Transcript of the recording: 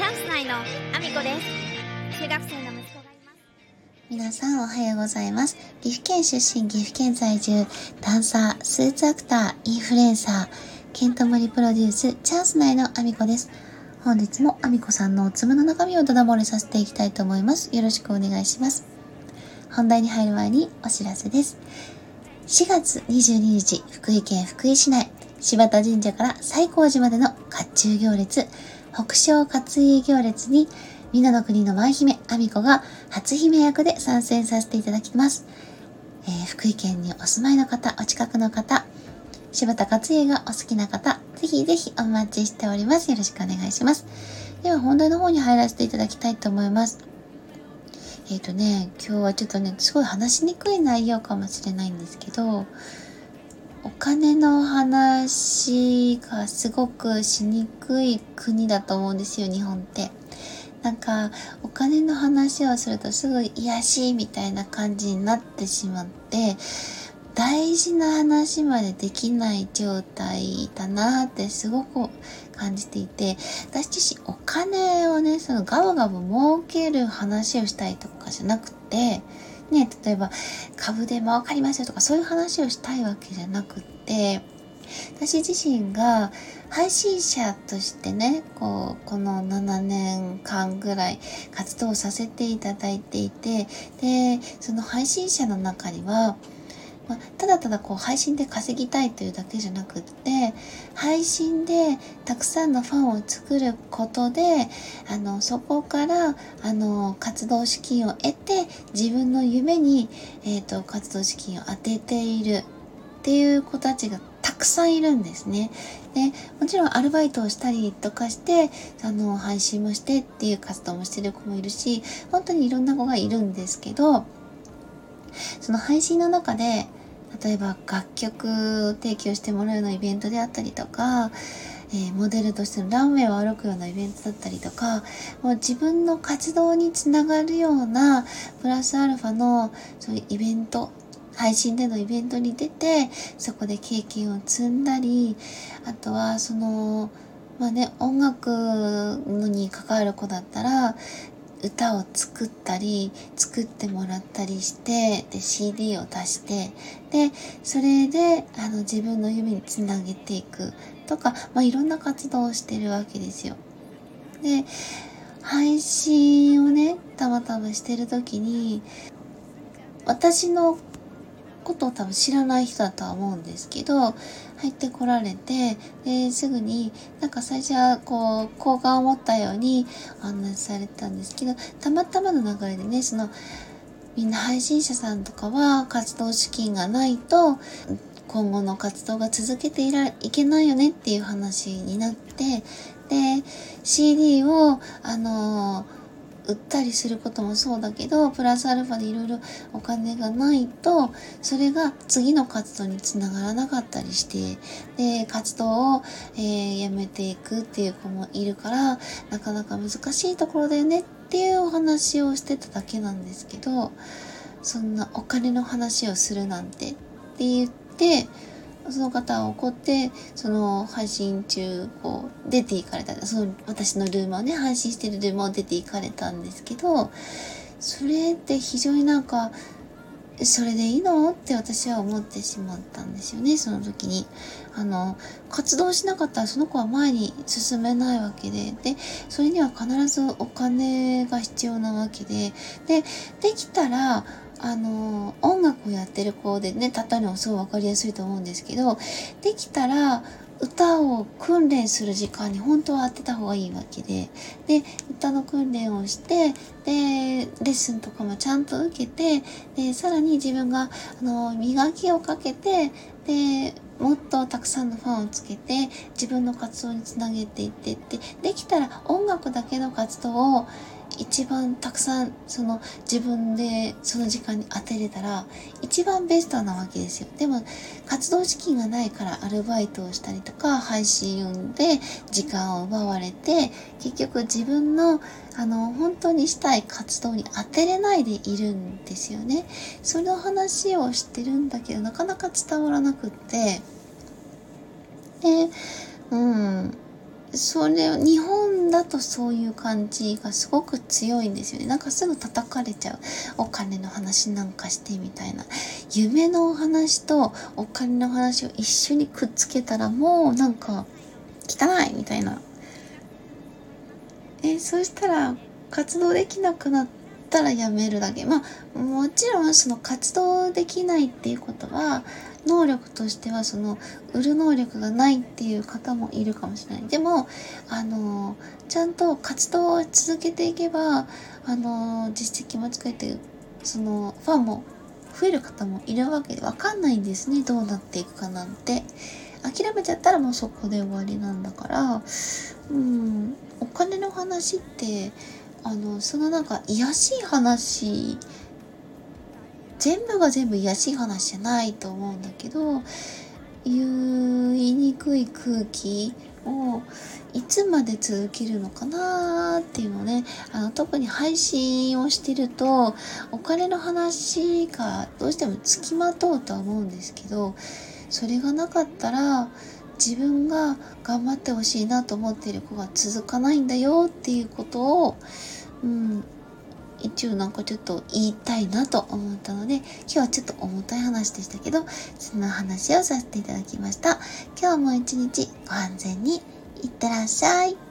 チャンス内のアミコです中学生の息子がいます皆さんおはようございます。岐阜県出身、岐阜県在住、ダンサー、スーツアクター、インフルエンサー、ケントモリプロデュース、チャンス内のアミコです。本日もアミコさんのおつむの中身をだだ漏れさせていきたいと思います。よろしくお願いします。本題に入る前にお知らせです。4月22日、福井県福井市内、柴田神社から西光寺までの甲冑行列、北昇勝家行列に、美濃の国の舞姫、アミコが初姫役で参戦させていただきます。えー福井県にお住まいの方、お近くの方、柴田勝家がお好きな方、ぜひぜひお待ちしております。よろしくお願いします。では本題の方に入らせていただきたいと思います。えっ、とね、今日はちょっとね、すごい話しにくい内容かもしれないんですけど、お金の話がすごくしにくい国だと思うんですよ、日本って。なんか、お金の話をするとすぐ癒しいみたいな感じになってしまって、大事な話までできない状態だなってすごく感じていて、私自身お金をね、そのガブガブ儲ける話をしたいとかじゃなくて、ね、例えば株で儲かりますよとかそういう話をしたいわけじゃなくって、私自身が配信者としてね、こう、この7年間ぐらい活動させていただいていて、で、その配信者の中には、まあただただこう配信で稼ぎたいというだけじゃなくって配信でたくさんのファンを作ることであのそこからあの活動資金を得て自分の夢に、えー、と活動資金を当てているっていう子たちがたくさんいるんですね。でもちろんアルバイトをしたりとかしてあの配信もしてっていう活動もしてる子もいるし本当にいろんな子がいるんですけどその配信の中で例えば楽曲を提供してもらうようなイベントであったりとか、えーモデルとしてのランウェイを歩くようなイベントだったりとかもう自分の活動につながるようなプラスアルファのそういうイベント配信でのイベントに出てそこで経験を積んだりあとはそのまあね音楽に関わる子だったら歌を作ったり作ってもらったりしてで CD を出してでそれであの自分の夢につなげていくとか、まあ、いろんな活動をしてるわけですよ。で配信をねたまたましてる時に私のことを多分知らない人だとは思うんですけど入ってこられてですぐになんか最初はこう好感を持ったように案内されたんですけどたまたまの流れでねそのみんな配信者さんとかは活動資金がないと今後の活動が続けていらいけないよねっていう話になってで CD をあの売ったりすることもそうだけどプラスアルファでいろいろお金がないとそれが次の活動につながらなかったりしてで活動を、えーやめていくっていう子もいるからなかなか難しいところだよねっていうお話をしてただけなんですけどそんなお金の話をするなんてって言ってその方は怒ってその配信中こう出て行かれた。その私のルームをね配信してるルームを出て行かれたんですけどそれって非常になんかそれでいいの？って私は思ってしまったんですよねその時に。あの活動しなかったらその子は前に進めないわけで。でそれには必ずお金が必要なわけで。でできたらあの音楽をやってる子でね例えるのはすごい分かりやすいと思うんですけどできたら歌を訓練する時間に本当は当てた方がいいわけで。で歌の訓練をしてでレッスンとかもちゃんと受けてでさらに自分があの磨きをかけてでもっとたくさんのファンをつけて自分の活動につなげていってってできたら音楽だけの活動を一番たくさんその自分でその時間に当てれたら一番ベストなわけですよ。でも活動資金がないからアルバイトをしたりとか配信で時間を奪われて結局自分のあの本当にしたい活動に当てれないでいるんですよね。その話をしてるんだけどなかなか伝わらなくって。でうん。それ日本だとそういう感じがすごく強いんですよね。なんかすぐ叩かれちゃう。お金の話なんかしてみたいな。夢のお話とお金の話を一緒にくっつけたらもうなんか汚いみたいな。え、そしたら活動できなくなったらやめるだけ。まあ、もちろんその活動できないっていうことは、能力としてはその売る能力がないっていう方もいるかもしれない。でも、あの、ちゃんと活動を続けていけば、あの、実績もつけて、その、ファンも増える方もいるわけで、わかんないんですね。どうなっていくかなんて。諦めちゃったらもうそこで終わりなんだから、うん、お金の話って、あの、そのなんか、癒しい話、全部が全部癒しい話じゃないと思うんだけど、言いにくい空気をいつまで続けるのかなーっていうのね、あの、特に配信をしてると、お金の話がどうしても付きまとうとは思うんですけど、それがなかったら、自分が頑張ってほしいなと思っている子が続かないんだよっていうことを、うん、一応なんかちょっと言いたいなと思ったので、今日はちょっと重たい話でしたけど、そんな話をさせていただきました。今日も一日ご安全にいってらっしゃい。